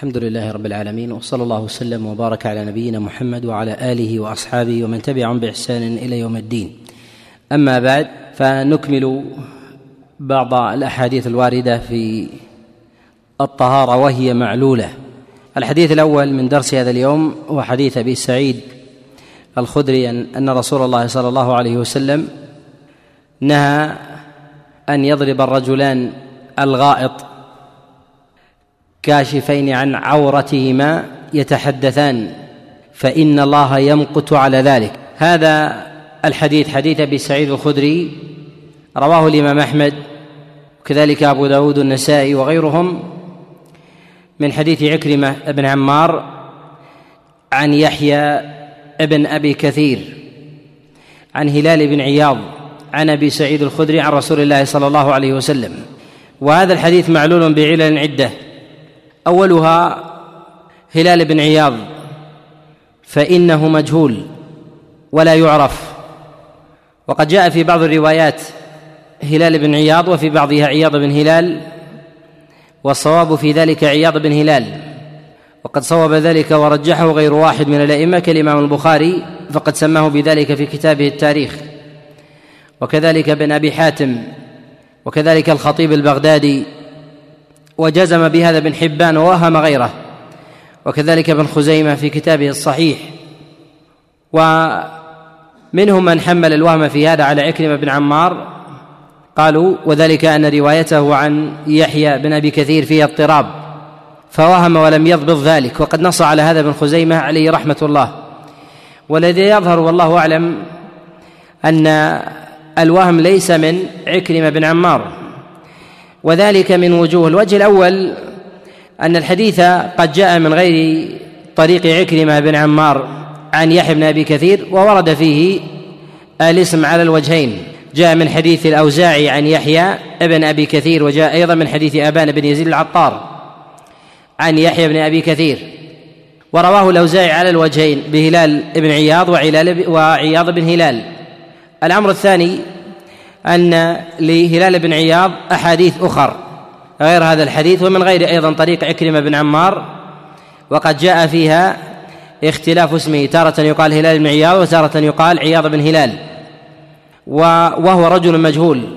الحمد لله رب العالمين وصلى الله وسلم وبارك على نبينا محمد وعلى آله وأصحابه ومن تبعهم بإحسان إلى يوم الدين. أما بعد فنكمل بعض الأحاديث الواردة في الطهارة وهي معلولة. الحديث الأول من درس هذا اليوم هو حديث أبي سعيد الخدري ان رسول الله صلى الله عليه وسلم نهى أن يضرب الرجلان الغائط كاشفين عن عورتهما يتحدثان فإن الله يمقت على ذلك. هذا الحديث حديث أبي سعيد الخدري رواه الإمام أحمد وكذلك أبو داود النسائي وغيرهم من حديث عكرمة بن عمار عن يحيى بن أبي كثير عن هلال بن عياض عن أبي سعيد الخدري عن رسول الله صلى الله عليه وسلم. وهذا الحديث معلول بعلل عدة. أولها هلال بن عياض فإنه مجهول ولا يعرف. وقد جاء في بعض الروايات هلال بن عياض وفي بعضها عياض بن هلال والصواب في ذلك عياض بن هلال. وقد صوب ذلك ورجحه غير واحد من الأئمة كالإمام البخاري فقد سماه بذلك في كتابه التاريخ. وكذلك بن أبي حاتم وكذلك الخطيب البغدادي وجزم بهذا ابن حبان ووهم غيره. وكذلك ابن خزيمة في كتابه الصحيح. ومنهم من حمل الوهم في هذا على عكرمة بن عمار. قالوا وذلك أن روايته عن يحيى بن أبي كثير فيها اضطراب. فوهم ولم يضبط ذلك. وقد نص على هذا ابن خزيمة عليه رحمة الله. والذي يظهر والله أعلم أن الوهم ليس من عكرمة بن عمار. وذلك من وجوه الوجه الأول أن الحديث قد جاء من غير طريق عكرمة بن عمار عن يحيى بن أبي كثير وورد فيه الاسم على الوجهين. جاء من حديث الأوزاعي عن يحيى بن أبي كثير وجاء أيضا من حديث أبان بن يزيد العطار عن يحيى بن أبي كثير. ورواه الأوزاعي على الوجهين بهلال بن عياض وعلال وعياض بن هلال. الأمر الثاني أن لهلال بن عياض أحاديث أخر. غير هذا الحديث ومن غير أيضا طريق عكرمة بن عمار. وقد جاء فيها اختلاف اسمه تارة يقال هلال بن عياض وتارة يقال عياض بن هلال. وهو رجل مجهول.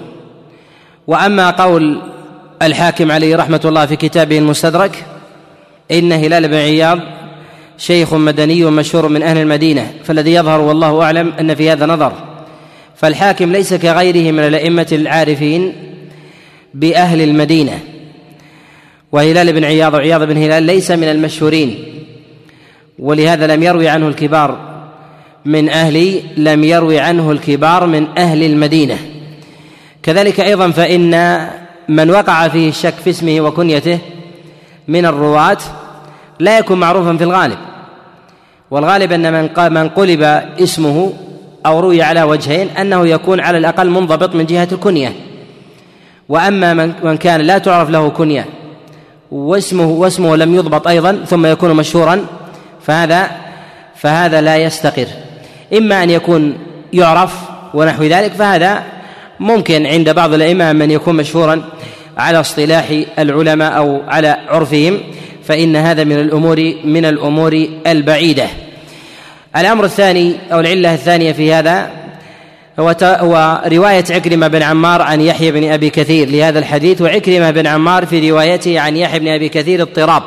وأما قول الحاكم عليه رحمة الله في كتابه المستدرك إن هلال بن عياض شيخ مدني مشهور من أهل المدينة. فالذي يظهر والله أعلم أن في هذا نظر. فالحاكم ليس كغيره من الأئمة العارفين بأهل المدينة. وهلال بن عياض وعياض بن هلال ليس من المشهورين ولهذا لم يروي عنه الكبار من أهل لم يروي عنه الكبار من أهل المدينة. كذلك أيضا فإن من وقع فيه الشك في اسمه وكنيته من الرواة لا يكون معروفا في الغالب. والغالب أن من من قلب اسمه أو روي على وجهين أنه يكون على الأقل منضبط من جهة الكنية. وأما من كان لا تعرف له كنية واسمه واسمه لم يضبط أيضا ثم يكون مشهورا فهذا فهذا لا يستقر. إما أن يكون يعرف ونحو ذلك فهذا ممكن عند بعض الأئمة من يكون مشهورا على اصطلاح العلماء أو على عرفهم فإن هذا من الأمور من الأمور البعيدة. الأمر الثاني أو العلة الثانية في هذا هو هو رواية عكرمة بن عمار عن يحيى بن أبي كثير لهذا الحديث وعكرمة بن عمار في روايته عن يحيى بن أبي كثير اضطراب.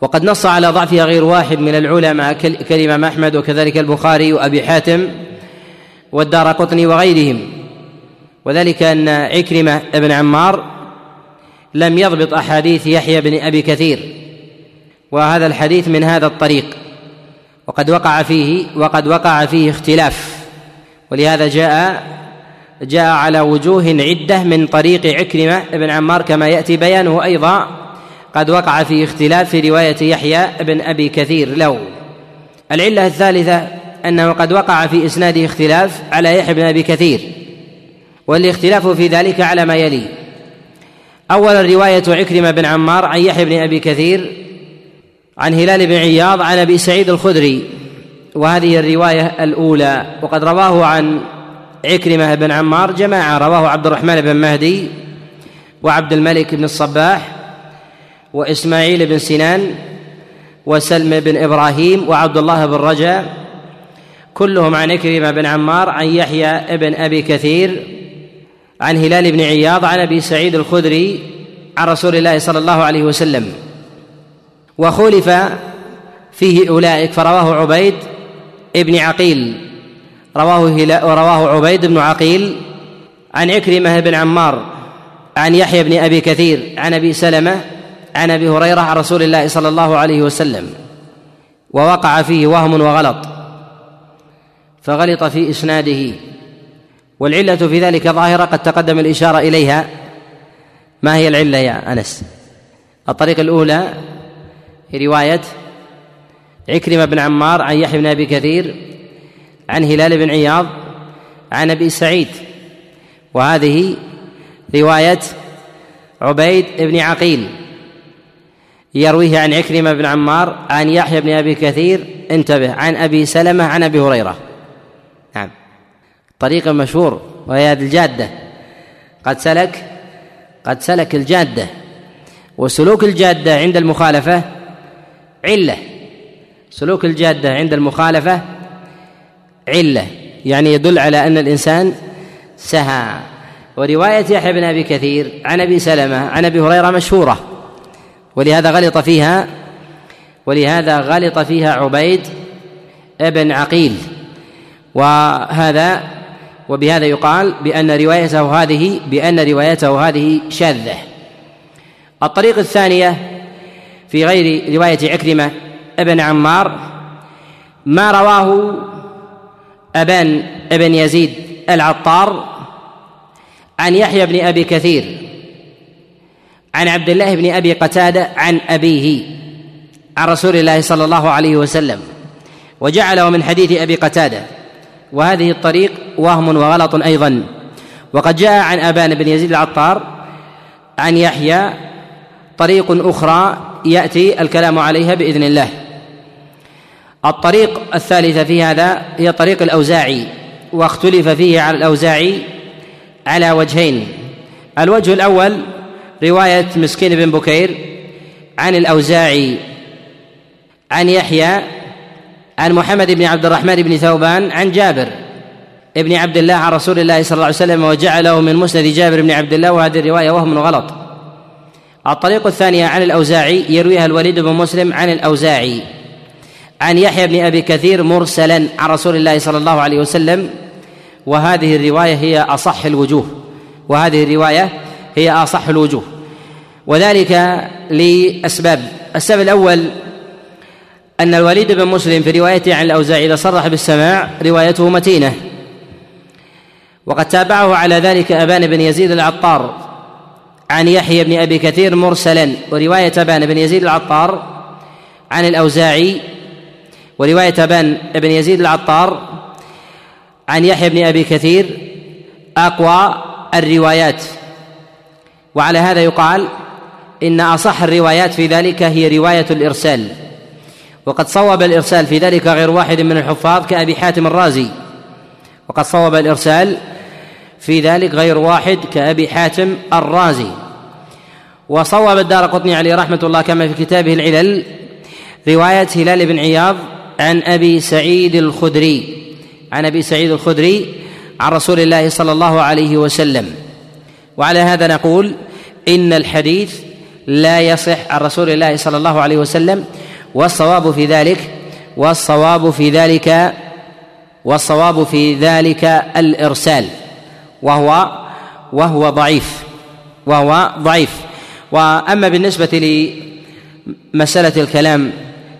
وقد نص على ضعفها غير واحد من العلماء كالإمام أحمد وكذلك البخاري وأبي حاتم والدار قطني وغيرهم. وذلك أن عكرمة بن عمار لم يضبط أحاديث يحيى بن أبي كثير. وهذا الحديث من هذا الطريق. وقد وقع فيه وقد وقع فيه اختلاف. ولهذا جاء جاء على وجوه عدة من طريق عكرمة بن عمار كما يأتي بيانه أيضا. قد وقع فيه اختلاف في رواية يحيى بن أبي كثير له. العلة الثالثة أنه قد وقع في اسناده اختلاف على يحيى بن أبي كثير. والاختلاف في ذلك على ما يلي. اولا روايه عكرمة بن عمار عن يحيى بن أبي كثير عن هلال بن عياض عن أبي سعيد الخدري وهذه الرواية الأولى وقد رواه عن عكرمة بن عمار جماعة رواه عبد الرحمن بن مهدي وعبد الملك بن الصباح وإسماعيل بن سنان وسلم بن إبراهيم وعبد الله بن رجا كلهم عن عكرمة بن عمار عن يحيى بن أبي كثير عن هلال بن عياض عن أبي سعيد الخدري عن رسول الله صلى الله عليه وسلم. وخولف فيه أولئك فرواه عبيد ابن عقيل. رواه هلا ورواه عبيد بن عقيل عن عكرمة بن عمار عن يحيى بن أبي كثير عن أبي سلمة عن أبي هريرة عن رسول الله صلى الله عليه وسلم. ووقع فيه وهم وغلط فغلط في إسناده. والعلة في ذلك ظاهرة قد تقدم الإشارة إليها. ما هي العلة يا أنس؟ الطريقة الأولى في رواية عكرمة بن عمار عن يحيى بن أبي كثير عن هلال بن عياض عن أبي سعيد. وهذه رواية عبيد بن عقيل يرويه عن عكرمة بن عمار عن يحيى بن أبي كثير. انتبه عن أبي سلمة عن أبي هريرة. نعم. طريق مشهور وهي الجادة. قد سلك قد سلك الجادة. وسلوك الجادة عند المخالفة علة. سلوك الجادة عند المخالفة علة. يعني يدل على أن الإنسان سهى. ورواية يحيى بن أبي كثير عن أبي سلمة عن أبي هريرة مشهورة. ولهذا غلط فيها ولهذا غلط فيها عبيد ابن عقيل. وهذا وبهذا يقال بأن روايته هذه بأن روايته هذه شاذة. الطريق الثانية في غير رواية عكرمة أبن عمار ما رواه أبان أبن يزيد العطار عن يحيى بن أبي كثير عن عبد الله بن أبي قتادة عن أبيه عن رسول الله صلى الله عليه وسلم وجعله من حديث أبي قتادة وهذه الطريق وهم وغلط أيضا. وقد جاء عن أبان بن يزيد العطار عن يحيى طريق أخرى يأتي الكلام عليها بإذن الله. الطريق الثالثه في هذا هي طريق الأوزاعي واختلف فيه على الأوزاعي على وجهين. الوجه الأول رواية مسكين بن بكير عن الأوزاعي عن يحيى عن محمد بن عبد الرحمن بن ثوبان عن جابر ابن عبد الله عن رسول الله صلى الله عليه وسلم وجعله من مسند جابر بن عبد الله وهذه الرواية وهم غلط. الطريق الثانية عن الأوزاعي يرويها الوليد بن مسلم عن الأوزاعي. عن يحيى بن أبي كثير مرسلا عن رسول الله صلى الله عليه وسلم. وهذه الرواية هي أصح الوجوه. وهذه الرواية هي أصح الوجوه. وذلك لأسباب. السبب الأول أن الوليد بن مسلم في روايته عن الأوزاعي إذا صرح بالسماع روايته متينة. وقد تابعه على ذلك أبان بن يزيد العطار. عن يحيى بن أبي كثير مرسلا ورواية ابان بن يزيد العطار عن الأوزاعي ورواية ابان بن يزيد العطار عن يحيى بن أبي كثير أقوى الروايات. وعلى هذا يقال إن أصح الروايات في ذلك هي رواية الإرسال. وقد صوب الإرسال في ذلك غير واحد من الحفاظ كأبي حاتم الرازي. وقد صوب الإرسال في ذلك غير واحد كأبي حاتم الرازي. وصوب الدار قطني عليه رحمة الله كما في كتابه العلل رواية هلال بن عياض عن أبي سعيد الخدري عن أبي سعيد الخدري عن رسول الله صلى الله عليه وسلم. وعلى هذا نقول إن الحديث لا يصح عن رسول الله صلى الله عليه وسلم والصواب في ذلك والصواب في ذلك والصواب في ذلك الإرسال. وهو وهو ضعيف وهو ضعيف. وأما بالنسبة لمسألة الكلام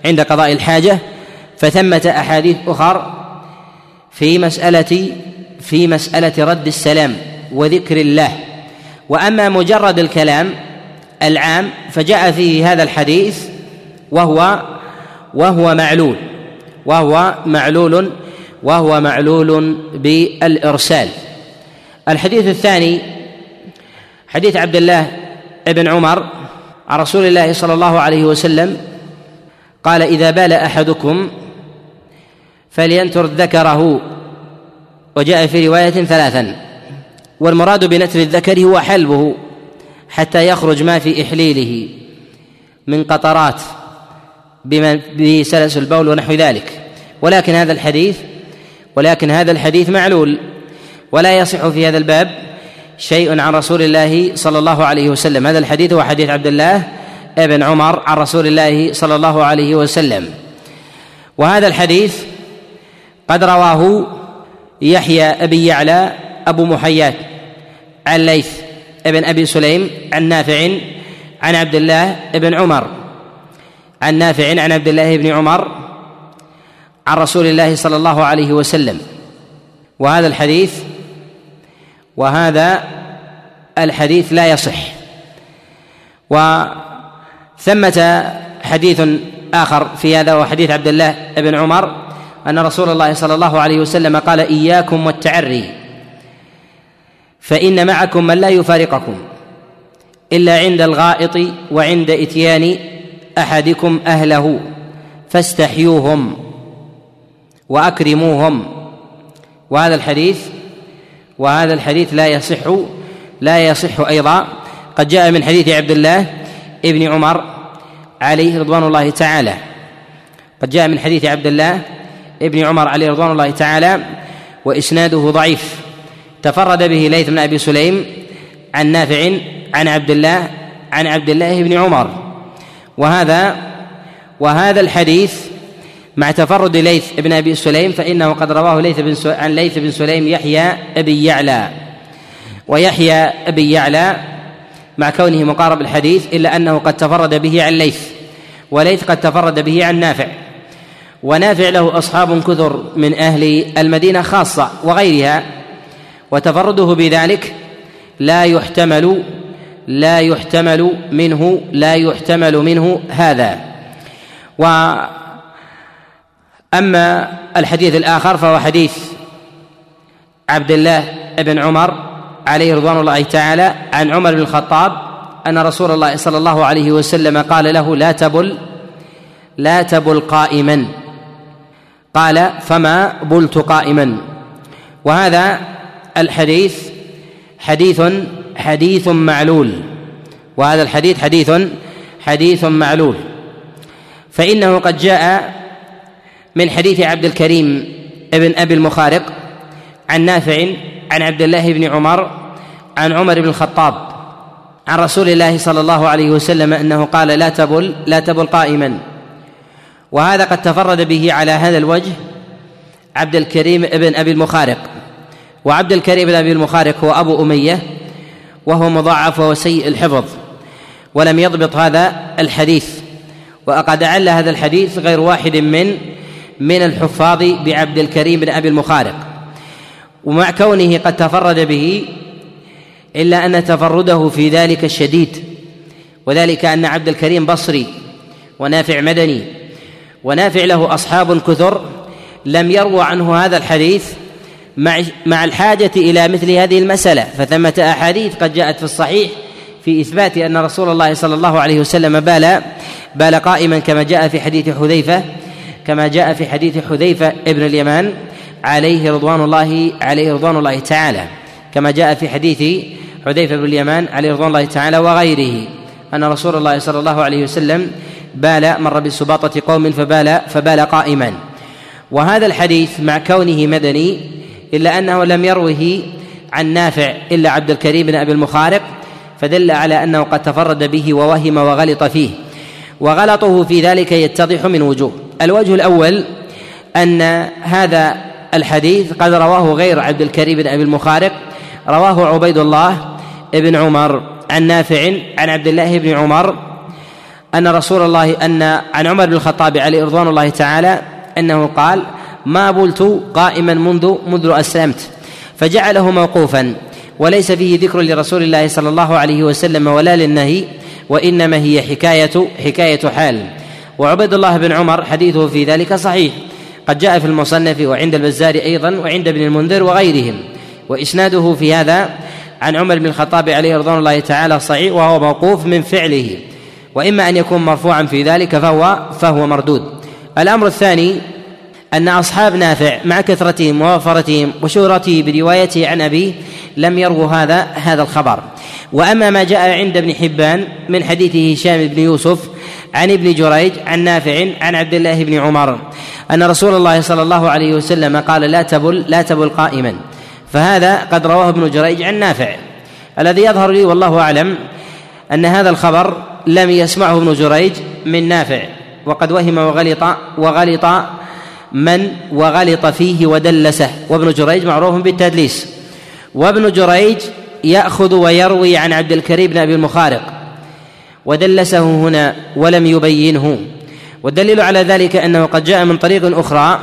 عند قضاء الحاجة فثمة أحاديث أخر في مسألة في مسألة رد السلام وذكر الله. وأما مجرد الكلام العام فجاء فيه هذا الحديث وهو وهو معلول وهو معلول وهو معلول بالإرسال. الحديث الثاني حديث عبد الله بن عمر عن رسول الله صلى الله عليه وسلم قال إذا بال أحدكم فلينتر ذكره وجاء في رواية ثلاثا والمراد بنتر الذكر هو حلبه حتى يخرج ما في إحليله من قطرات بسلس البول ونحو ذلك. ولكن هذا الحديث ولكن هذا الحديث معلول. ولا يصح في هذا الباب شيء عن رسول الله صلى الله عليه وسلم. هذا الحديث هو حديث عبد الله ابن عمر عن رسول الله صلى الله عليه وسلم. وهذا الحديث قد رواه يحيى أبي يعلى أبو محيات عن ليث ابن أبي سليم عن نافع عن عبد الله بن عمر. عن نافع عن عبد الله بن عمر عن رسول الله صلى الله عليه وسلم. وهذا الحديث وهذا الحديث لا يصح. وثمة حديث آخر في هذا وحديث حديث عبد الله بن عمر أن رسول الله صلى الله عليه وسلم قال إياكم والتعري فإن معكم من لا يفارقكم إلا عند الغائط وعند إتيان أحدكم أهله فاستحيوهم وأكرموهم. وهذا الحديث وهذا الحديث لا يصح لا يصح أيضا. قد جاء من حديث عبد الله ابن عمر عليه رضوان الله تعالى. قد جاء من حديث عبد الله ابن عمر عليه رضوان الله تعالى وإسناده ضعيف. تفرد به ليث بن أبي سليم عن نافع عن عبد الله عن عبد الله بن عمر. وهذا وهذا الحديث مع تفرد ليث بن أبي سليم فإنه قد رواه ليث بن عن ليث بن سليم يحيى أبي يعلى. ويحيى أبي يعلى مع كونه مقارب الحديث إلا أنه قد تفرد به عن ليث وليث قد تفرد به عن نافع. ونافع له أصحاب كثر من أهل المدينة خاصة وغيرها وتفرده بذلك لا يحتمل لا يحتمل منه لا يحتمل منه هذا. وأما الحديث الآخر فهو حديث عبد الله بن عمر عليه رضوان الله تعالى عن عمر بن الخطاب أن رسول الله صلى الله عليه وسلم قال له لا تبل لا تبل قائما. قال فما بلت قائما. وهذا الحديث حديث حديث معلول. وهذا الحديث حديث حديث معلول. فإنه قد جاء من حديث عبد الكريم ابن أبي المخارق عن نافع عن عبد الله بن عمر عن عمر بن الخطاب عن رسول الله صلى الله عليه وسلم أنه قال لا تبل لا تبل قائما. وهذا قد تفرد به على هذا الوجه عبد الكريم ابن أبي المخارق. وعبد الكريم بن أبي المخارق هو أبو أمية وهو مضاعف وهو سيء الحفظ ولم يضبط هذا الحديث. وقد عل هذا الحديث غير واحد من من الحفاظ بعبد الكريم بن أبي المخارق. ومع كونه قد تفرد به إلا أن تفرده في ذلك الشديد وذلك أن عبد الكريم بصري ونافع مدني ونافع له أصحاب كثر لم يروى عنه هذا الحديث مع مع الحاجة إلى مثل هذه المسألة. فثمة أحاديث قد جاءت في الصحيح في إثبات أن رسول الله صلى الله عليه وسلم بال بال قائما كما جاء في حديث حذيفة كما جاء في حديث حذيفة ابن اليمان عليه رضوان الله عليه رضوان الله تعالى. كما جاء في حديث حذيفة بن اليمان عليه رضوان الله تعالى وغيره. أن رسول الله صلى الله عليه وسلم بال مر بسباطة قوم فبال فبال قائما. وهذا الحديث مع كونه مدني إلا أنه لم يروه عن نافع إلا عبد الكريم بن أبي المخارق فدل على أنه قد تفرد به ووهم وغلط فيه. وغلطه في ذلك يتضح من وجوه. الوجه الأول أن هذا الحديث قد رواه غير عبد الكريم بن أبي المخارق رواه عبيد الله بن عمر عن نافع عن عبد الله بن عمر أن رسول الله أن عن عمر بن الخطاب عليه رضوان الله تعالى أنه قال ما بلت قائما منذ منذ أسلمت فجعله موقوفا وليس فيه ذكر لرسول الله صلى الله عليه وسلم ولا للنهي وإنما هي حكاية حكاية حال. وعبد الله بن عمر حديثه في ذلك صحيح. قد جاء في المصنف وعند البزار أيضا وعند ابن المنذر وغيرهم. وإسناده في هذا عن عمر بن الخطاب عليه رضوان الله تعالى صحيح وهو موقوف من فعله. وإما أن يكون مرفوعا في ذلك فهو فهو مردود. الأمر الثاني أن أصحاب نافع مع كثرتهم ووفرتهم وشهرته بروايته عن أبيه لم يروا هذا هذا الخبر. وأما ما جاء عند ابن حبان من حديث هشام بن يوسف عن ابن جريج عن نافع عن عبد الله بن عمر أن رسول الله صلى الله عليه وسلم قال لا تبل لا تبل قائما. فهذا قد رواه ابن جريج عن نافع. الذي يظهر لي والله أعلم أن هذا الخبر لم يسمعه ابن جريج من نافع وقد وهم وغلط وغلط من وغلط فيه ودلسه. وابن جريج معروف بالتدليس. وابن جريج يأخذ ويروي عن عبد الكريم بن أبي المخارق. ودلسه هنا ولم يبينه. والدليل على ذلك أنه قد جاء من طريق أخرى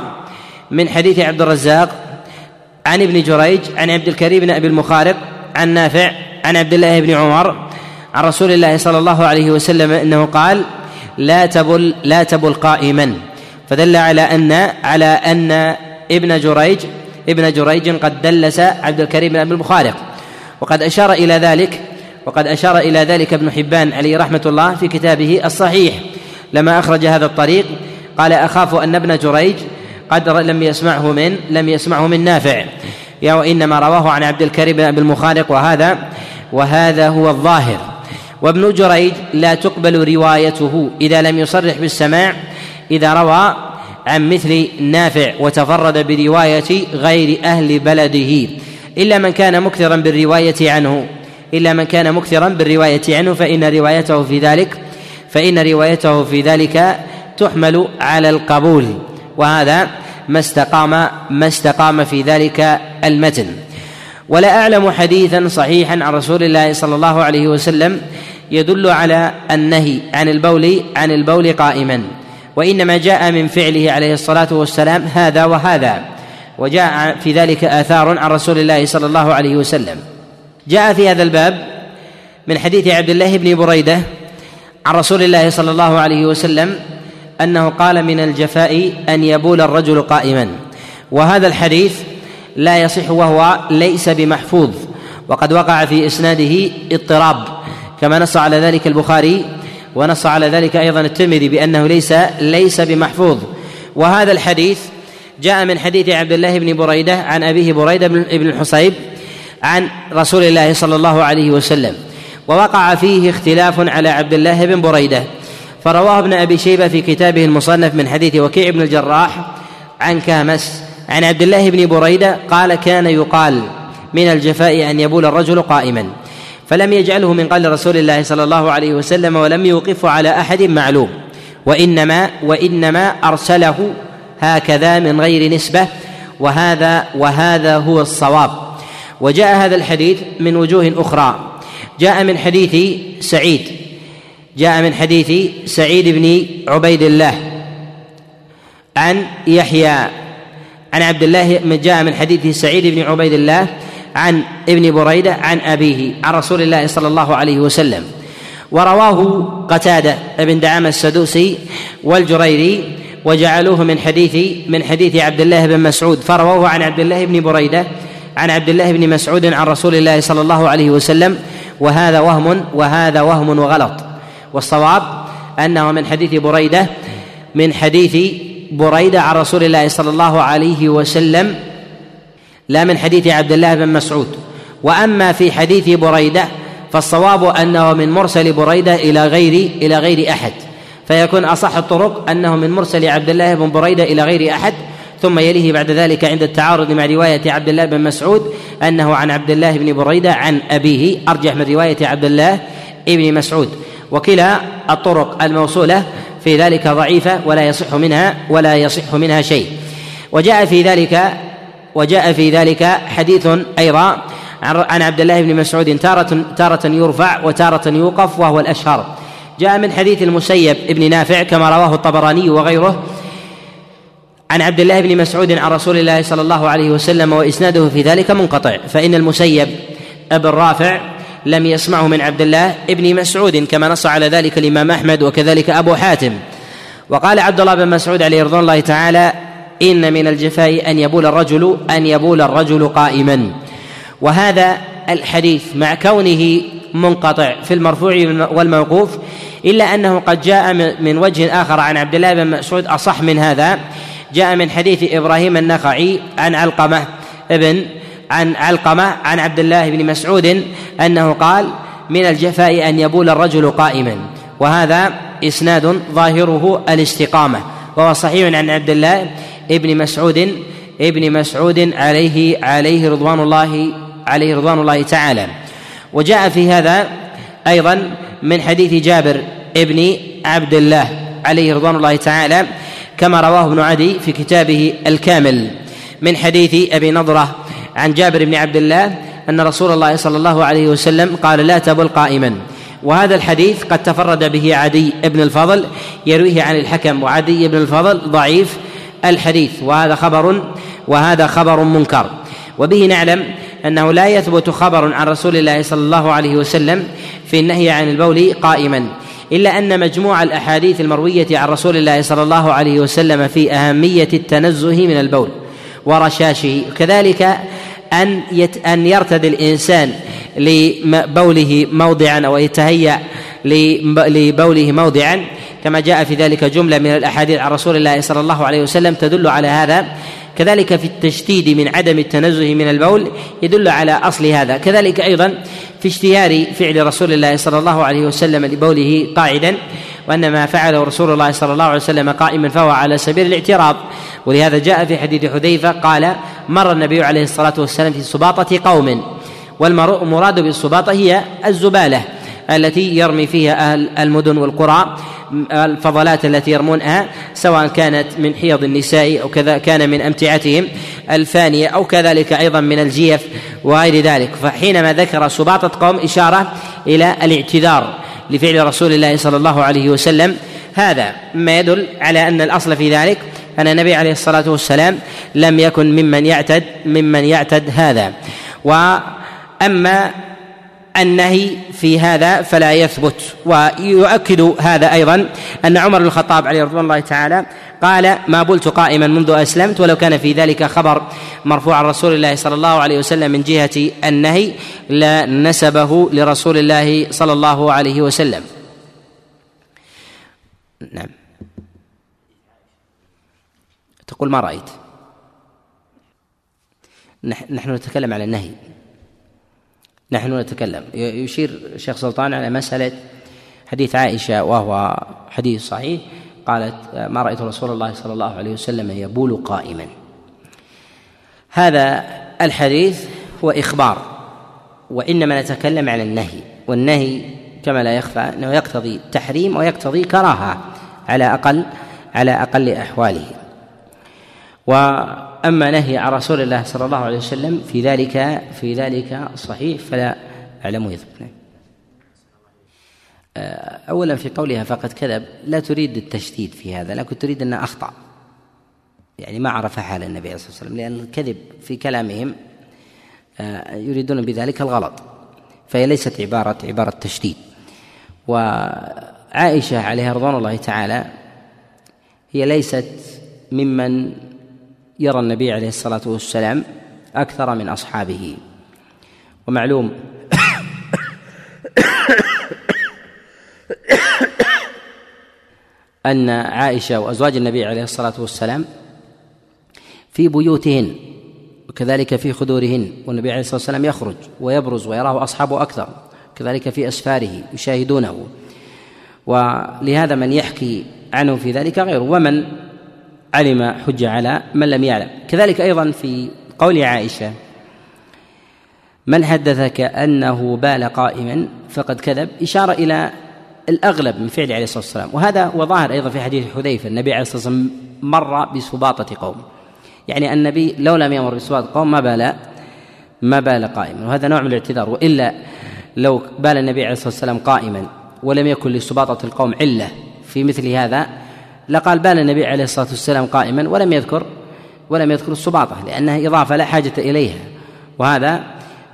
من حديث عبد الرزاق عن ابن جريج عن عبد الكريم بن أبي المخارق عن نافع عن عبد الله بن عمر عن رسول الله صلى الله عليه وسلم أنه قال لا تبل لا تبل قائما فدل على أن على أن ابن جريج ابن جريج قد دلس عبد الكريم بن أبي المخارق. وقد أشار إلى ذلك وقد أشار إلى ذلك ابن حبان عليه رحمة الله في كتابه الصحيح. لما أخرج هذا الطريق قال أخاف أن ابن جريج قد لم يسمعه من لم يسمعه من نافع. يا وإنما رواه عن عبد الكريم بن أبي المخارق وهذا وهذا هو الظاهر. وابن جريج لا تقبل روايته إذا لم يصرح بالسماع إذا روى عن مثل نافع وتفرد برواية غير أهل بلده إلا من كان مكثرا بالرواية عنه. إلا من كان مكثرا بالرواية عنه فإن روايته في ذلك فإن روايته في ذلك تحمل على القبول وهذا ما استقام ما استقام في ذلك المتن. ولا أعلم حديثا صحيحا عن رسول الله صلى الله عليه وسلم يدل على النهي عن البول عن البول قائما. وإنما جاء من فعله عليه الصلاة والسلام هذا وهذا وجاء في ذلك آثار عن رسول الله صلى الله عليه وسلم. جاء في هذا الباب من حديث عبد الله بن بريدة عن رسول الله صلى الله عليه وسلم أنه قال من الجفاء أن يبول الرجل قائما. وهذا الحديث لا يصح وهو ليس بمحفوظ وقد وقع في إسناده اضطراب كما نص على ذلك البخاري ونص على ذلك أيضا الترمذي بأنه ليس ليس بمحفوظ. وهذا الحديث جاء من حديث عبد الله بن بريدة عن أبيه بريدة بن الحصيب عن رسول الله صلى الله عليه وسلم ووقع فيه اختلاف على عبد الله بن بريدة فرواه ابن أبي شيبة في كتابه المصنف من حديث وكيع بن الجراح عن كامس عن عبد الله بن بريدة قال كان يقال من الجفاء أن يبول الرجل قائما فلم يجعله من قال رسول الله صلى الله عليه وسلم ولم يوقفه على أحد معلوم وإنما وإنما أرسله هكذا من غير نسبة وهذا وهذا هو الصواب. وجاء هذا الحديث من وجوه أخرى. جاء من حديث سعيد. جاء من حديث سعيد بن عبيد الله عن يحيى عن عبد الله جاء من حديث سعيد بن عبيد الله عن ابن بريدة عن أبيه عن رسول الله صلى الله عليه وسلم. ورواه قتادة بن دعامة السدوسي والجريري وجعلوه من حديث من حديث عبد الله بن مسعود فرووه عن عبد الله بن بريدة عن عبد الله بن مسعود عن رسول الله صلى الله عليه وسلم وهذا وهم وهذا وهم وغلط. والصواب انه من حديث بريدة من حديث بريدة عن رسول الله صلى الله عليه وسلم لا من حديث عبد الله بن مسعود. وأما في حديث بريدة فالصواب انه من مرسل بريدة إلى غير إلى غير أحد. فيكون أصح الطرق أنه من مرسل عبد الله بن بريدة إلى غير أحد ثم يليه بعد ذلك عند التعارض مع رواية عبد الله بن مسعود أنه عن عبد الله بن بريدة عن أبيه أرجح من رواية عبد الله بن مسعود. وكلا الطرق الموصولة في ذلك ضعيفة ولا يصح منها ولا يصح منها شيء. وجاء في ذلك وجاء في ذلك حديث أيضا عن عبد الله بن مسعود تارة تارة يرفع وتارة يوقف وهو الأشهر. جاء من حديث المسيب ابن نافع كما رواه الطبراني وغيره عن عبد الله بن مسعود عن رسول الله صلى الله عليه وسلم وإسناده في ذلك منقطع فإن المسيب أبا الرافع لم يسمعه من عبد الله ابن مسعود كما نص على ذلك الإمام أحمد وكذلك أبو حاتم. وقال عبد الله بن مسعود عليه رضوان الله تعالى إن من الجفاء أن يبول الرجل أن يبول الرجل قائما. وهذا الحديث مع كونه منقطع في المرفوع والموقوف إلا أنه قد جاء من وجه آخر عن عبد الله بن مسعود أصح من هذا. جاء من حديث إبراهيم النخعي عن علقمة ابن عن علقمة عن عبد الله بن مسعود أنه قال من الجفاء أن يبول الرجل قائما وهذا إسناد ظاهره الاستقامة. وهو صحيح عن عبد الله ابن مسعود ابن مسعود عليه عليه رضوان الله عليه رضوان الله تعالى. وجاء في هذا أيضا من حديث جابر ابن عبد الله عليه رضوان الله تعالى كما رواه ابن عدي في كتابه الكامل. من حديث أبي نضرة عن جابر بن عبد الله أن رسول الله صلى الله عليه وسلم قال لا تبل قائما. وهذا الحديث قد تفرد به عدي بن الفضل يرويه عن الحكم. وعدي بن الفضل ضعيف الحديث. وهذا خبر وهذا خبر منكر. وبه نعلم أنه لا يثبت خبر عن رسول الله صلى الله عليه وسلم في النهي عن البول قائما. إلا أن مجموع الأحاديث المروية عن رسول الله صلى الله عليه وسلم في أهمية التنزه من البول ورشاشه. كذلك أن أن يرتدي الإنسان لبوله موضعا أو يتهيأ لبوله موضعا كما جاء في ذلك جملة من الأحاديث عن رسول الله صلى الله عليه وسلم تدل على هذا. كذلك في التشديد من عدم التنزه من البول يدل على أصل هذا. كذلك أيضا في اشتهار فعل رسول الله صلى الله عليه وسلم لبوله قاعدا وأن ما فعله رسول الله صلى الله عليه وسلم قائما فهو على سبيل الاعتراض. ولهذا جاء في حديث حذيفة قال مر النبي عليه الصلاة والسلام في سباطة قوم والمراد بالسباطة هي الزبالة. التي يرمي فيها أهل المدن والقرى الفضلات التي يرمونها سواء كانت من حيض النساء أو كذا كان من أمتعتهم الفانية أو كذلك أيضا من الجيف وغير ذلك. فحينما ذكر سباطة قوم إشارة إلى الاعتذار لفعل رسول الله صلى الله عليه وسلم. هذا ما يدل على أن الأصل في ذلك أن النبي عليه الصلاة والسلام لم يكن ممن يعتد ممن يعتد هذا. وأما النهي في هذا فلا يثبت ويؤكد هذا أيضا أن عمر بن الخطاب عليه رضوان الله تعالى قال ما بلت قائما منذ أسلمت ولو كان في ذلك خبر مرفوع عن رسول الله صلى الله عليه وسلم من جهة النهي لنسبه لرسول الله صلى الله عليه وسلم. نعم. تقول ما رأيت؟ نحن نتكلم على النهي. نحن نتكلم. يشير الشيخ سلطان على مسألة حديث عائشة وهو حديث صحيح. قالت ما رأيت رسول الله صلى الله عليه وسلم يبول قائما. هذا الحديث هو إخبار وإنما نتكلم على النهي. والنهي كما لا يخفى أنه يقتضي تحريم ويقتضي كراهة على أقل على أقل أحواله. واما نهي عن رسول الله صلى الله عليه وسلم في ذلك في ذلك صحيح فلا أعلم يثبت آه، اولا في قولها فقد كذب لا تريد التشديد في هذا لكن تريد انه أخطأ. يعني ما عرف حال النبي صلى الله عليه وسلم لأن الكذب في كلامهم آه، يريدون بذلك الغلط. فهي ليست عبارة عبارة تشديد. وعائشة عليها رضوان الله تعالى هي ليست ممن يرى النبي عليه الصلاة والسلام أكثر من أصحابه. ومعلوم أن عائشة وأزواج النبي عليه الصلاة والسلام في بيوتهن وكذلك في خدورهن والنبي عليه الصلاة والسلام يخرج ويبرز ويراه أصحابه أكثر كذلك في أسفاره يشاهدونه. ولهذا من يحكي عنه في ذلك غيره. ومن علم حجة على من لم يعلم. كذلك أيضا في قول عائشة من حدثك أنه بال قائما فقد كذب إشارة إلى الأغلب من فعل عليه الصلاة والسلام. وهذا هو ظاهر أيضا في حديث حذيفة النبي عليه الصلاة والسلام مر بسباطة قوم. يعني النبي لو لم يمر بسباطة قوم ما بال ما بال قائما. وهذا نوع من الاعتذار. وإلا لو بال النبي عليه الصلاة والسلام قائما ولم يكن لسباطة القوم علة في مثل هذا لقال بال النبي عليه الصلاة والسلام قائما ولم يذكر ولم يذكر السباطة لأنها إضافة لا حاجة إليها. وهذا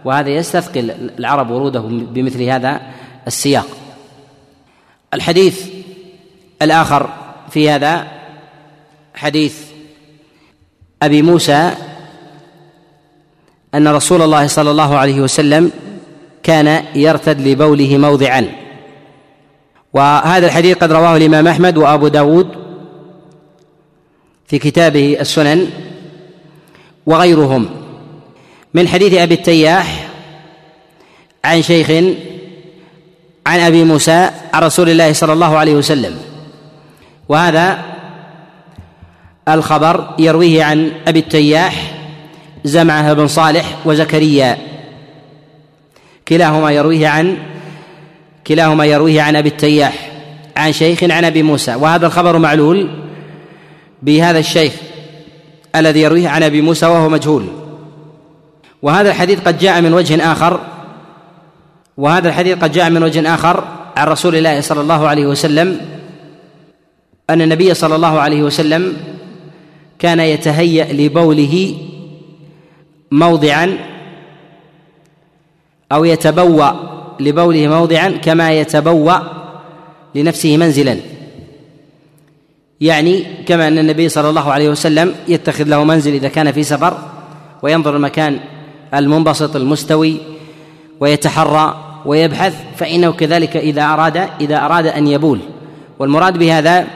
وهذا يستثقل العرب وروده بمثل هذا السياق. الحديث الآخر في هذا حديث أبي موسى أن رسول الله صلى الله عليه وسلم كان يرتد لبوله موضعا. وهذا الحديث قد رواه الإمام أحمد وأبو داود في كتابه السنن وغيرهم. من حديث أبي التياح عن شيخ عن أبي موسى عن رسول الله صلى الله عليه وسلم. وهذا الخبر يرويه عن أبي التياح زمعة بن صالح وزكريا. كلاهما يرويه عن كلاهما يرويه عن أبي التياح عن شيخ عن أبي موسى. وهذا الخبر معلول بهذا الشيخ الذي يرويه عن أبي موسى وهو مجهول. وهذا الحديث قد جاء من وجه آخر وهذا الحديث قد جاء من وجه آخر عن رسول الله صلى الله عليه وسلم أن النبي صلى الله عليه وسلم كان يتهيأ لبوله موضعا أو يتبوأ لبوله موضعا كما يتبوأ لنفسه منزلا. يعني كما أن النبي صلى الله عليه وسلم يتخذ له منزل إذا كان في سفر وينظر المكان المنبسط المستوي ويتحرى ويبحث فإنه كذلك إذا أراد إذا أراد أن يبول. والمراد بهذا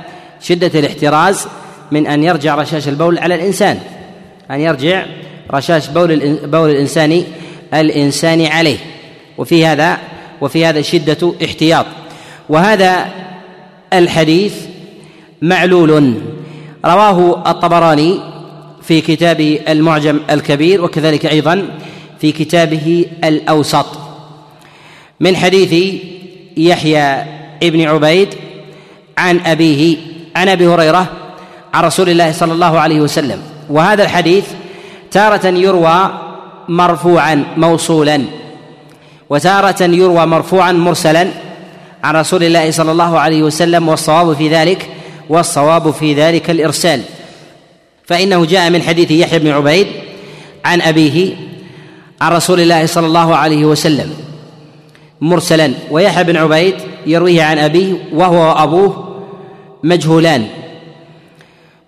شدة الاحتراز من أن يرجع رشاش البول على الإنسان أن يرجع رشاش بول بول الإنسان الإنسان عليه. وفي هذا وفي هذا شدة احتياط. وهذا الحديث معلول. رواه الطبراني في كتابه المعجم الكبير وكذلك أيضا في كتابه الأوسط. من حديث يحيى ابن عبيد عن أبيه عن أبي هريرة عن رسول الله صلى الله عليه وسلم. وهذا الحديث تارة يروى مرفوعا موصولا وتارة يروى مرفوعا مرسلا عن رسول الله صلى الله عليه وسلم والصواب في ذلك والصواب في ذلك الإرسال. فإنه جاء من حديث يحيى بن عبيد عن أبيه عن رسول الله صلى الله عليه وسلم مرسلا ويحيى بن عبيد يرويه عن أبيه وهو وأبوه مجهولان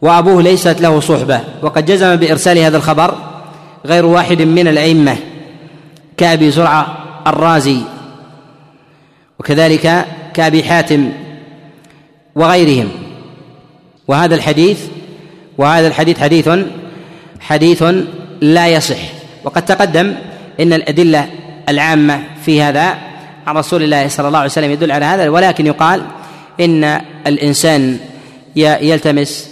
وأبوه ليست له صحبة وقد جزم بإرسال هذا الخبر غير واحد من الأئمة كأبي زرعة الرازي وكذلك كأبي حاتم وغيرهم. وهذا الحديث وهذا الحديث حديث حديث لا يصح. وقد تقدم إن الأدلة العامة في هذا عن رسول الله صلى الله عليه وسلم يدل على هذا ولكن يقال إن الإنسان يلتمس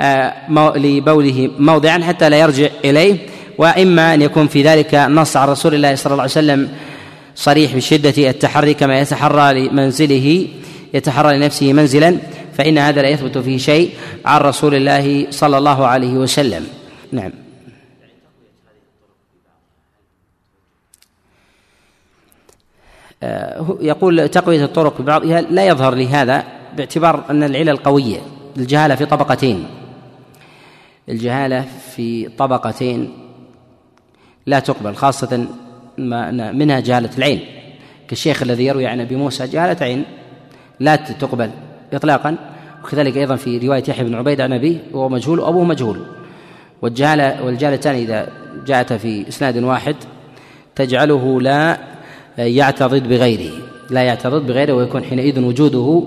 آه، لبوله موضعا حتى لا يرجع إليه وإما أن يكون في ذلك نص عن رسول الله صلى الله عليه وسلم صريح بشدة التحري كما يتحرى لمنزله يتحرى لنفسه منزلا. فإن هذا لا يثبت فيه شيء عن رسول الله صلى الله عليه وسلم. نعم. آه، يقول تقوية الطرق ببعضها لا يظهر لهذا باعتبار أن العلل قوية الجهالة في طبقتين. الجهالة في طبقتين لا تقبل خاصة منها جهالة العين. كالشيخ الذي يروي عن أبي موسى جهالة عين لا تقبل. إطلاقا وكذلك أيضا في رواية يحيى بن عبيد عن أبيه وهو مجهول وأبوه مجهول. والجهالة والجهالتان إذا جاءت في إسناد واحد تجعله لا يعتضد بغيره لا يعتضد بغيره ويكون حينئذ وجوده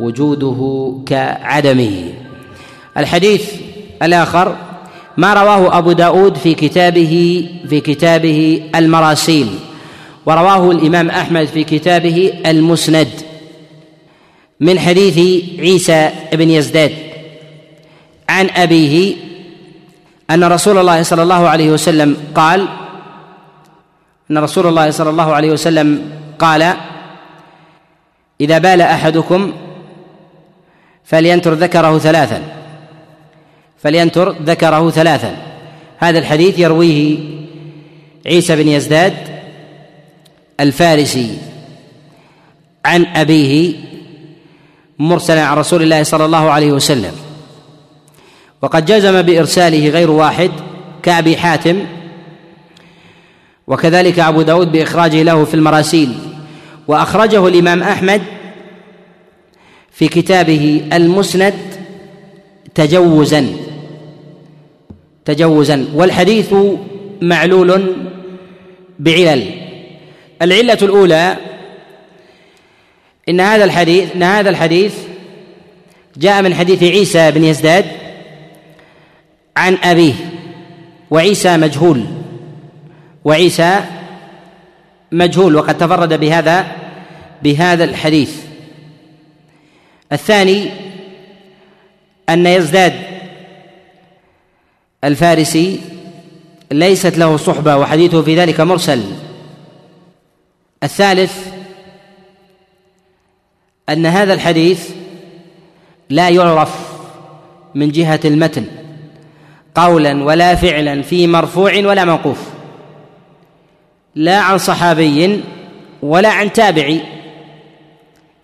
وجوده كعدمه. الحديث الآخر ما رواه أبو داود في كتابه في كتابه المراسيل ورواه الإمام أحمد في كتابه المسند. من حديث عيسى بن يزداد عن أبيه أن رسول الله صلى الله عليه وسلم قال أن رسول الله صلى الله عليه وسلم قال إذا بال أحدكم فلينتر ذكره ثلاثا فلينتر ذكره ثلاثا. هذا الحديث يرويه عيسى بن يزداد الفارسي عن أبيه مرسلا عن رسول الله صلى الله عليه وسلم. وقد جزم بإرساله غير واحد كأبي حاتم وكذلك أبو داود بإخراجه له في المراسيل. وأخرجه الإمام أحمد في كتابه المسند تجوزا تجوزا. والحديث معلول بعلل. العلة الأولى إن هذا الحديث إن هذا الحديث جاء من حديث عيسى بن يزداد عن أبيه وعيسى مجهول وعيسى مجهول وقد تفرد بهذا بهذا الحديث. الثاني أن يزداد الفارسي ليست له صحبة وحديثه في ذلك مرسل. الثالث أن هذا الحديث لا يعرف من جهة المتن قولا ولا فعلا في مرفوع ولا موقوف لا عن صحابي ولا عن تابعي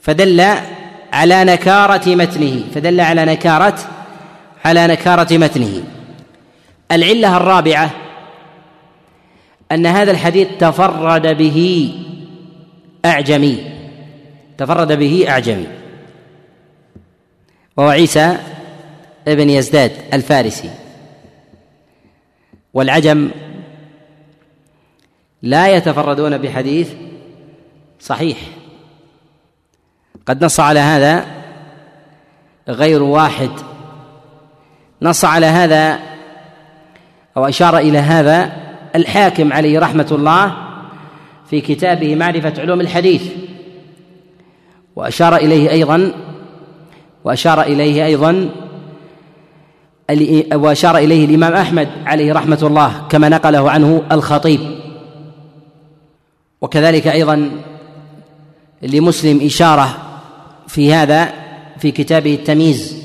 فدل على نكارة متنه فدل على نكارة على نكارة متنه. العلة الرابعة أن هذا الحديث تفرد به أعجمي. تفرد به أعجمي. وهو عيسى ابن يزداد الفارسي. والعجم لا يتفردون بحديث صحيح. قد نص على هذا غير واحد. نص على هذا أو أشار إلى هذا الحاكم عليه رحمة الله في كتابه معرفة علوم الحديث. وأشار إليه أيضا وأشار إليه أيضا وأشار إليه الإمام أحمد عليه رحمة الله كما نقله عنه الخطيب. وكذلك أيضا لمسلم إشارة في هذا في كتابه التمييز.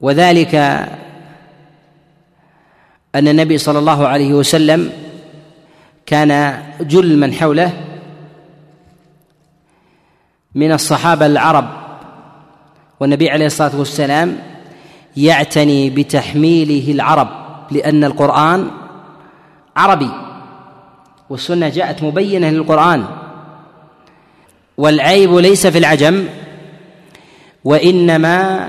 وذلك أن النبي صلى الله عليه وسلم كان جل من حوله من الصحابة العرب. والنبي عليه الصلاة والسلام يعتني بتحميله العرب لأن القرآن عربي والسنة جاءت مبينة للقرآن. والعيب ليس في العجم وإنما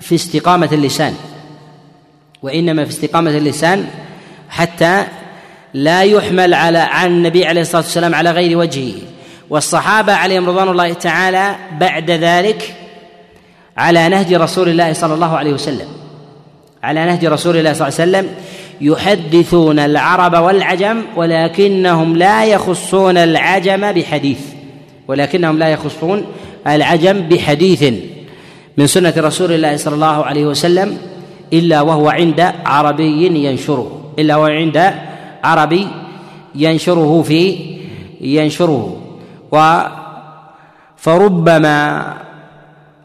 في استقامة اللسان. وإنما في استقامة اللسان حتى لا يحمل على عن النبي عليه الصلاة والسلام على غير وجهه. والصحابة عليهم رضوان الله تعالى بعد ذلك على نهج رسول الله صلى الله عليه وسلم. على نهج رسول الله صلى الله عليه وسلم يحدثون العرب والعجم ولكنهم لا يخصون العجم بحديث. ولكنهم لا يخصون العجم بحديث من سنة رسول الله صلى الله عليه وسلم إلا وهو عند عربي ينشره. إلا وهو عند عربي ينشره في ينشره. فربما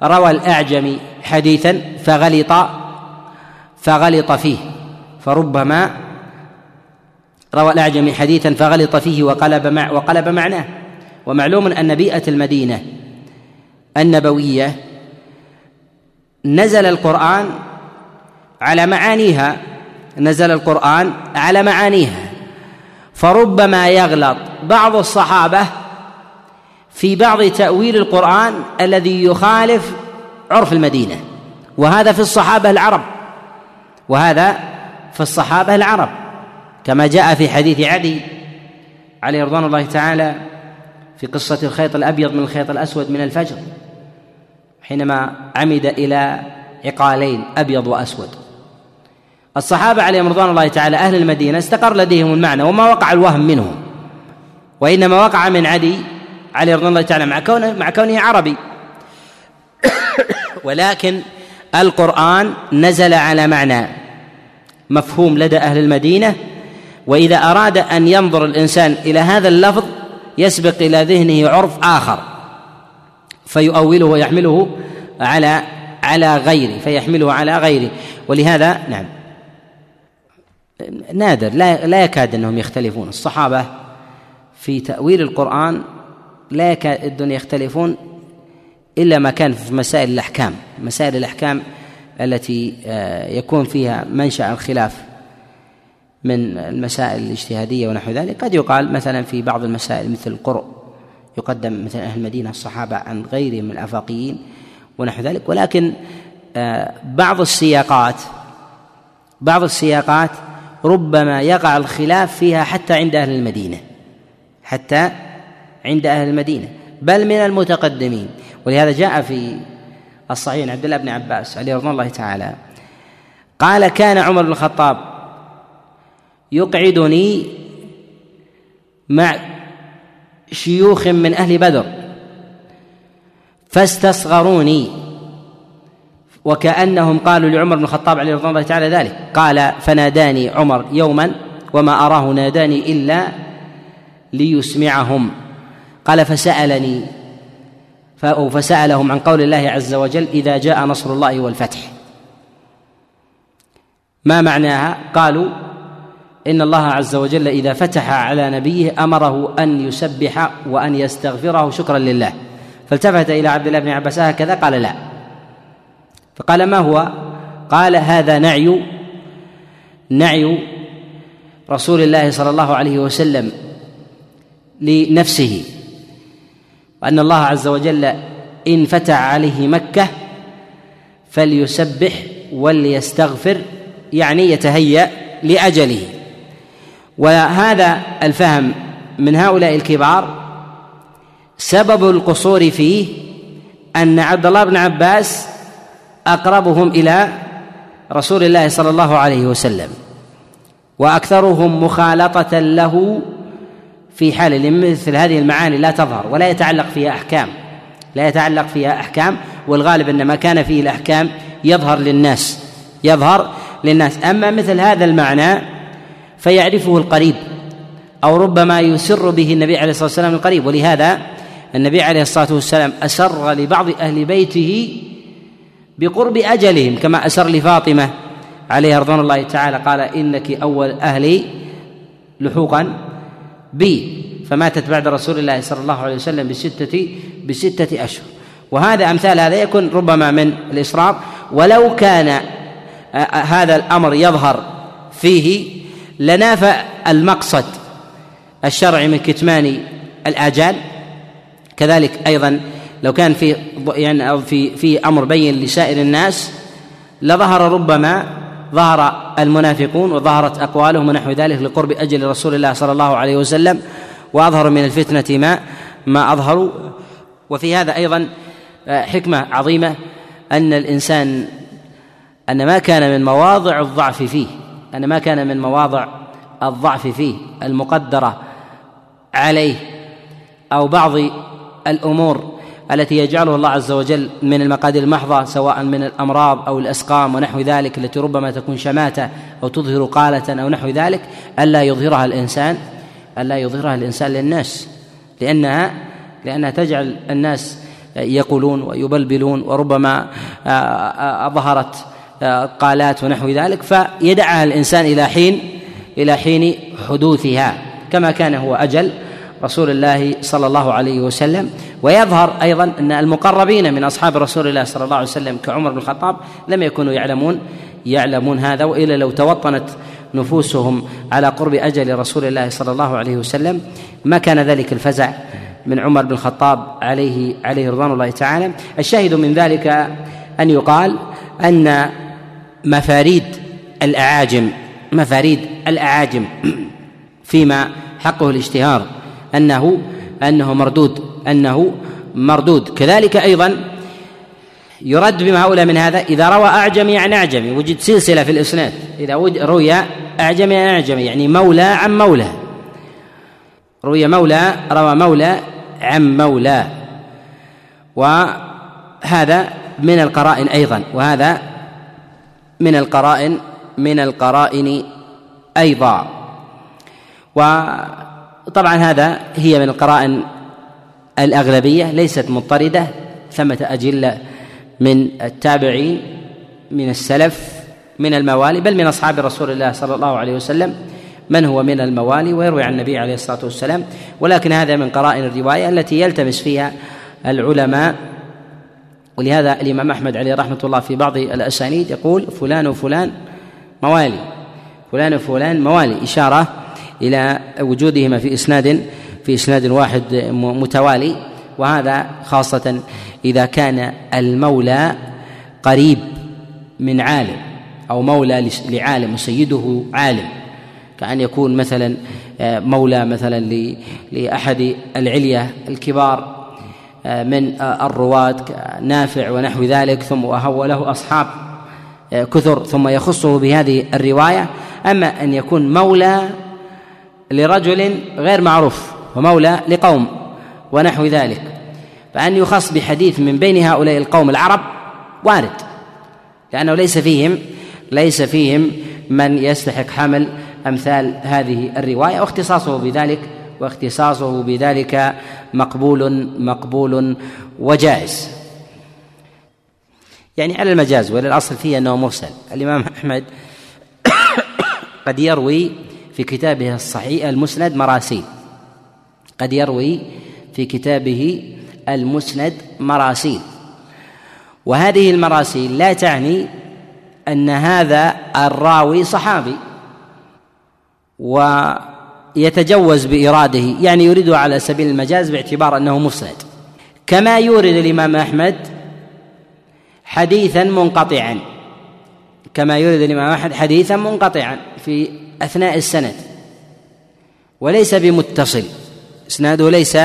روى الأعجمي حديثا فغلط فغلط فيه. فربما روى الأعجمي حديثا فغلط فيه وقلب مع وقلب معناه. ومعلوم أن بيئة المدينة النبوية نزل القرآن على معانيها نزل القرآن على معانيها. فربما يغلط بعض الصحابة في بعض تأويل القرآن الذي يخالف عرف المدينة وهذا في الصحابة العرب وهذا في الصحابة العرب كما جاء في حديث عدي عليه رضوان الله تعالى في قصة الخيط الأبيض من الخيط الأسود من الفجر حينما عمد إلى عقالين أبيض وأسود. الصحابة عليهم رضوان الله تعالى أهل المدينة استقر لديهم المعنى وما وقع الوهم منهم وإنما وقع من عدي عليه رضوان الله تعالى مع كونه مع كونه عربي. ولكن القرآن نزل على معنى مفهوم لدى أهل المدينة وإذا أراد أن ينظر الإنسان إلى هذا اللفظ يسبق إلى ذهنه عرف آخر فيؤوله ويحمله على على غيره فيحمله على غيره. ولهذا نعم. نادر لا لا يكاد أنهم يختلفون. الصحابة في تأويل القرآن لا يكادون يختلفون إلا ما كان في مسائل الأحكام. مسائل الأحكام التي آه، يكون فيها منشأ الخلاف من المسائل الاجتهادية ونحو ذلك. قد يقال مثلا في بعض المسائل مثل القرء يقدم مثلا أهل المدينة الصحابة عن غيرهم من الأفاقيين ونحو ذلك. ولكن آه، بعض السياقات بعض السياقات ربما يقع الخلاف فيها حتى عند أهل المدينة حتى عند أهل المدينة بل من المتقدمين. ولهذا جاء في الصحيح عبد الله بن عباس عليه رضوان الله تعالى قال كان عمر بن الخطاب يقعدني مع شيوخ من أهل بدر فاستصغروني وكأنهم قالوا لعمر بن الخطاب عليه رضوان الله تعالى ذلك. قال فناداني عمر يوما وما أراه ناداني إلا ليسمعهم. قال فسألني فسألهم عن قول الله عز وجل إذا جاء نصر الله والفتح. ما معناها؟ قالوا إن الله عز وجل إذا فتح على نبيه أمره أن يسبح وأن يستغفره شكرا لله. فالتفت إلى عبد الله بن عباس هكذا؟ قال لا. فقال ما هو؟ قال هذا نعي نعي رسول الله صلى الله عليه وسلم لنفسه. وأن الله عز وجل إن فتح عليه مكة فليسبح وليستغفر يعني يتهيأ لأجله. وهذا الفهم من هؤلاء الكبار سبب القصور فيه أن عبد الله بن عباس أقربهم إلى رسول الله صلى الله عليه وسلم وأكثرهم مخالطة له في حال مثل هذه المعاني لا تظهر ولا يتعلق فيها أحكام لا يتعلق فيها أحكام والغالب أن ما كان فيه الأحكام يظهر للناس يظهر للناس. أما مثل هذا المعنى فيعرفه القريب أو ربما يسر به النبي عليه الصلاة والسلام القريب. ولهذا النبي عليه الصلاة والسلام أسر لبعض أهل بيته بقرب أجلهم كما أسر لفاطمة عليها رضوان الله تعالى. قال إنك أول أهلي لحوقا بي فماتت بعد رسول الله صلى الله عليه وسلم بستة بستة أشهر. وهذا أمثال هذا يكون ربما من الإصرار ولو كان هذا الأمر يظهر فيه لنافى المقصد الشرعي من كتمان الآجال. كذلك أيضا لو كان في يعني في في أمر بين لسائر الناس لظهر ربما ظهر المنافقون وظهرت أقوالهم ونحو ذلك لقرب أجل رسول الله صلى الله عليه وسلم واظهروا من الفتنة ما ما أظهروا. وفي هذا أيضا حكمة عظيمة أن الإنسان أن ما كان من مواضع الضعف فيه أن ما كان من مواضع الضعف فيه المقدرة عليه أو بعض الأمور التي يجعله الله عز وجل من المقادير المحضة سواء من الأمراض أو الأسقام ونحو ذلك التي ربما تكون شماتة أو تظهر قالة أو نحو ذلك ألا يظهرها الإنسان ألا يظهرها الإنسان للناس. لأنها لأنها تجعل الناس يقولون ويبلبلون وربما ظهرت قالات ونحو ذلك فيدعها الإنسان إلى حين إلى حين حدوثها كما كان هو أجل. رسول الله صلى الله عليه وسلم ويظهر أيضا أن المقربين من أصحاب رسول الله صلى الله عليه وسلم كعمر بن الخطاب لم يكونوا يعلمون يعلمون هذا وإلا لو توطنت نفوسهم على قرب أجل رسول الله صلى الله عليه وسلم ما كان ذلك الفزع من عمر بن الخطاب عليه عليه رضوان الله تعالى. الشاهد من ذلك أن يقال أن مفاريد الأعاجم مفاريد الأعاجم فيما حقه الاشتهار. أنه أنه مردود أنه مردود. كذلك أيضا يرد بما أولى من هذا إذا روى أعجمي عن أعجمي وجد سلسلة في الإسناد إذا روي أعجمي عن أعجمي يعني مولى عن مولى. روي مولى روى مولى عن مولى. وهذا من القرائن أيضا وهذا من القرائن من القرائن أيضا. وطبعا هذا هي من القرائن الأغلبية ليست مضطردة. ثمة أجلة من التابعين من السلف من الموالي بل من أصحاب رسول الله صلى الله عليه وسلم. من هو من الموالي؟ ويروي عن النبي عليه الصلاة والسلام. ولكن هذا من قرائن الرواية التي يلتمس فيها العلماء. ولهذا الإمام أحمد عليه رحمة الله في بعض الأسانيد يقول فلان وفلان موالي فلان وفلان موالي. إشارة إلى وجودهما في إسناد في إسناد واحد متوالي وهذا خاصة إذا كان المولى قريب من عالم أو مولى لعالم وسيده عالم. كأن يكون مثلا آه، مولى مثلا لأحد العلية الكبار من الرواة نافع ونحو ذلك ثم وهو له أصحاب كثر ثم يخصه بهذه الرواية. أما أن يكون مولى لرجل غير معروف ومولى لقوم ونحو ذلك. فأن يخص بحديث من بين هؤلاء القوم العرب وارد لأنه ليس فيهم ليس فيهم من يستحق حمل أمثال هذه الرواية واختصاصه بذلك واختصاصه بذلك مقبول مقبول وجائز. يعني على المجاز وللأصل فيه أنه مرسل. الإمام أحمد قد يروي في كتابه الصحيح المسند مراسيل. قد يروي في كتابه المسند مراسيل. وهذه المراسيل لا تعني أن هذا الراوي صحابي ويتجوز بإراده يعني يريده على سبيل المجاز باعتبار أنه مسند كما يورد الإمام أحمد حديثا منقطعا. كما يورد الإمام أحمد حديثا منقطعا. في أثناء السند. وليس بمتصل. إسناده ليس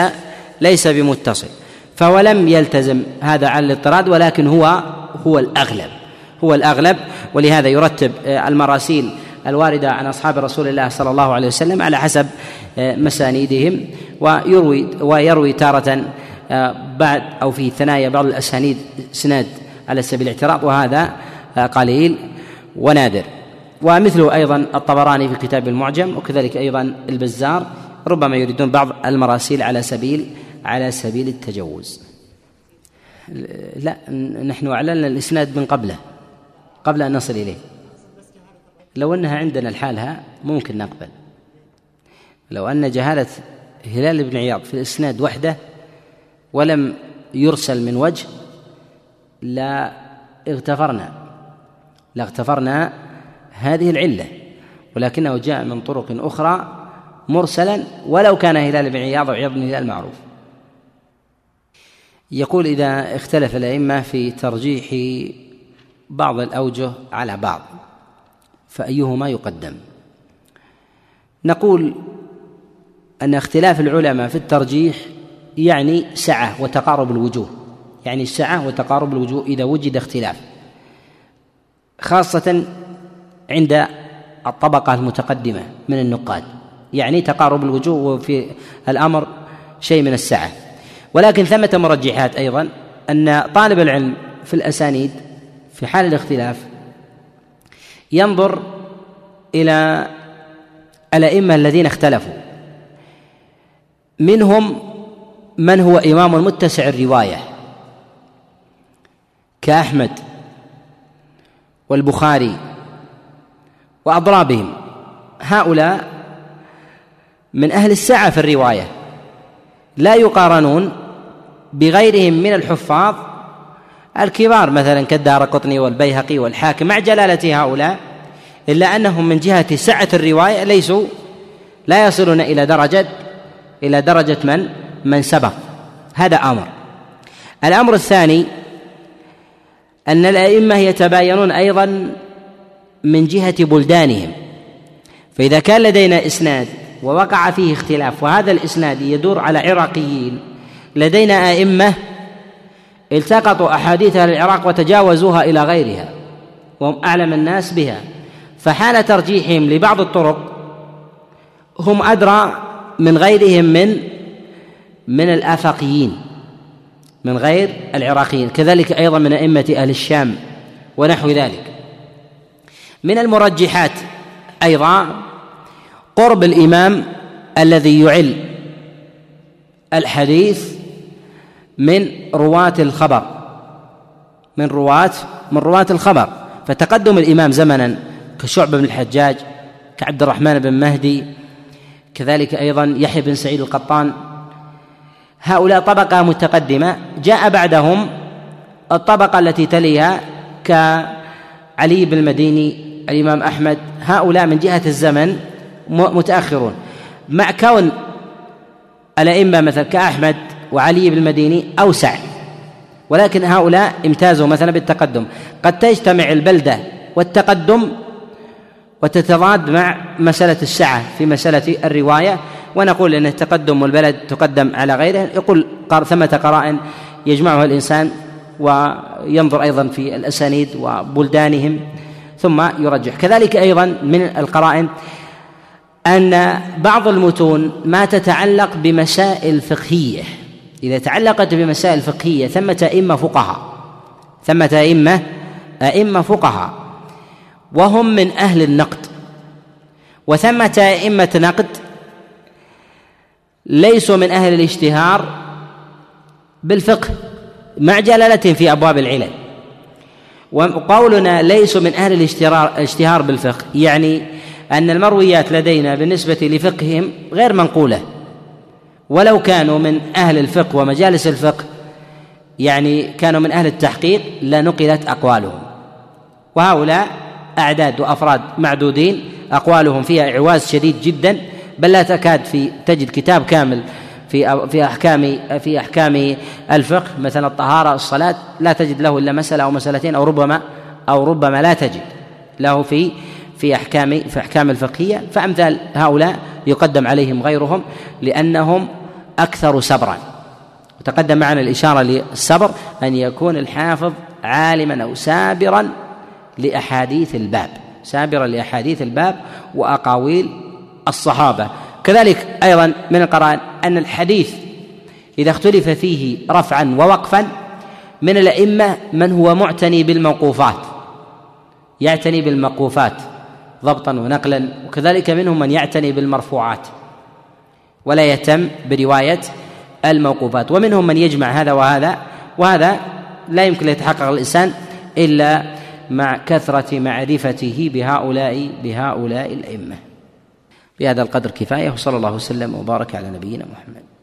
ليس بمتصل. فهو لم يلتزم هذا على الاضطراد ولكن هو هو الأغلب. هو الأغلب. ولهذا يرتب آه، المراسيل الواردة عن أصحاب رسول الله صلى الله عليه وسلم على حسب آه، مسانيدهم. ويروي ويروي تارة آه، بعد أو في ثنايا بعض الأسانيد إسناد على سبيل الاعتراض. وهذا قليل ونادر. ومثله أيضا الطبراني في كتاب المعجم وكذلك أيضا البزار ربما يريدون بعض المراسيل على سبيل على سبيل التجوز. لا نحن أعلنا الإسناد من قبله قبل أن نصل إليه. لو أنها عندنا لحالها ممكن نقبل. لو أن جهالة هلال بن عياض في الإسناد وحده ولم يرسل من وجه لا اغتفرنا. لاغتفرنا هذه العلة ولكنه جاء من طرق أخرى مرسلا ولو كان هلال بن عياض وعياض بن هلال معروف. يقول إذا اختلف الأئمة في ترجيح بعض الأوجه على بعض فأيهما يقدم؟ نقول أن اختلاف العلماء في الترجيح يعني سعة وتقارب الوجوه يعني السعة وتقارب الوجوه إذا وجد اختلاف خاصة عند الطبقة المتقدمة من النقاد. يعني تقارب الوجوه وفي الأمر شيء من السعة. ولكن ثمة مرجحات أيضا أن طالب العلم في الأسانيد في حال الاختلاف ينظر إلى الأئمة الذين اختلفوا. منهم من هو إمام متسع الرواية كأحمد والبخاري وأضرابهم. هؤلاء من أهل السعة في الرواية. لا يقارنون بغيرهم من الحفاظ الكبار مثلا كالدار قطني والبيهقي والحاكم مع جلالة هؤلاء إلا أنهم من جهة سعة الرواية ليسوا لا يصلون إلى درجة إلى درجة من؟ من سبق. هذا أمر. الأمر الثاني أن الأئمة يتباينون أيضا من جهة بلدانهم. فإذا كان لدينا إسناد ووقع فيه اختلاف وهذا الإسناد يدور على عراقيين لدينا أئمة التقطوا أحاديث أهل العراق وتجاوزوها إلى غيرها وهم أعلم الناس بها. فحال ترجيحهم لبعض الطرق هم أدرى من غيرهم من من الآفاقيين من غير العراقيين. كذلك أيضا من أئمة أهل الشام ونحو ذلك. من المرجحات. أيضا قرب الإمام الذي يعل الحديث من رواة الخبر. من رواة من رواة الخبر. فتقدم الإمام زمنا كشعبة بن الحجاج كعبد الرحمن بن مهدي كذلك أيضا يحيى بن سعيد القطان. هؤلاء طبقة متقدمة. جاء بعدهم الطبقة التي تليها كعلي بن المديني الإمام أحمد هؤلاء من جهة الزمن متأخرون. مع كون الأئمة مثلا كأحمد وعلي بن المديني أوسع ولكن هؤلاء امتازوا مثلا بالتقدم. قد تجتمع البلدة والتقدم وتتضاد مع مسألة السعة في مسألة الرواية ونقول أن التقدم والبلد تقدم على غيره. يقول ثمة قرائن يجمعها الإنسان وينظر أيضا في الأسانيد وبلدانهم. ثم يرجح. كذلك أيضا من القرائن أن بعض المتون ما تتعلق بمسائل فقهية. إذا تعلقت بمسائل فقهية ثمة أئمة فقهاء ثمة أئمة أئمة فقهاء وهم من أهل النقد وثمة أئمة نقد ليسوا من أهل الاشتهار بالفقه مع جلالة في أبواب العلل. وقولنا ليسوا من أهل الاشتهار بالفقه. يعني أن المرويات لدينا بالنسبة لفقههم غير منقولة. ولو كانوا من أهل الفقه ومجالس الفقه يعني كانوا من أهل التحقيق لنقلت أقوالهم. وهؤلاء أعداد وأفراد معدودين أقوالهم فيها إعواز شديد جدا بل لا تكاد في تجد كتاب كامل في في أحكام في أحكام الفقه مثلا الطهارة الصلاة لا تجد له إلا مسألة أو مسألتين أو ربما أو ربما لا تجد له في في أحكام في أحكام الفقهية. فأمثال هؤلاء يقدم عليهم غيرهم لأنهم أكثر صبرا. وتقدم معنا الإشارة للصبر أن يكون الحافظ عالما أو سابرا لأحاديث الباب. سابرا لأحاديث الباب وأقاويل الصحابة. كذلك أيضا من القرائن أن الحديث إذا اختلف فيه رفعا ووقفا من الأئمة من هو معتني بالموقوفات يعتني بالموقوفات ضبطا ونقلا وكذلك منهم من يعتني بالمرفوعات ولا يهتم برواية الموقوفات ومنهم من يجمع هذا وهذا وهذا لا يمكن يتحقق الإنسان إلا مع كثرة معرفته بهؤلاء بهؤلاء الأئمة. بهذا القدر كفاية وصلى الله وسلم وبارك على نبينا محمد.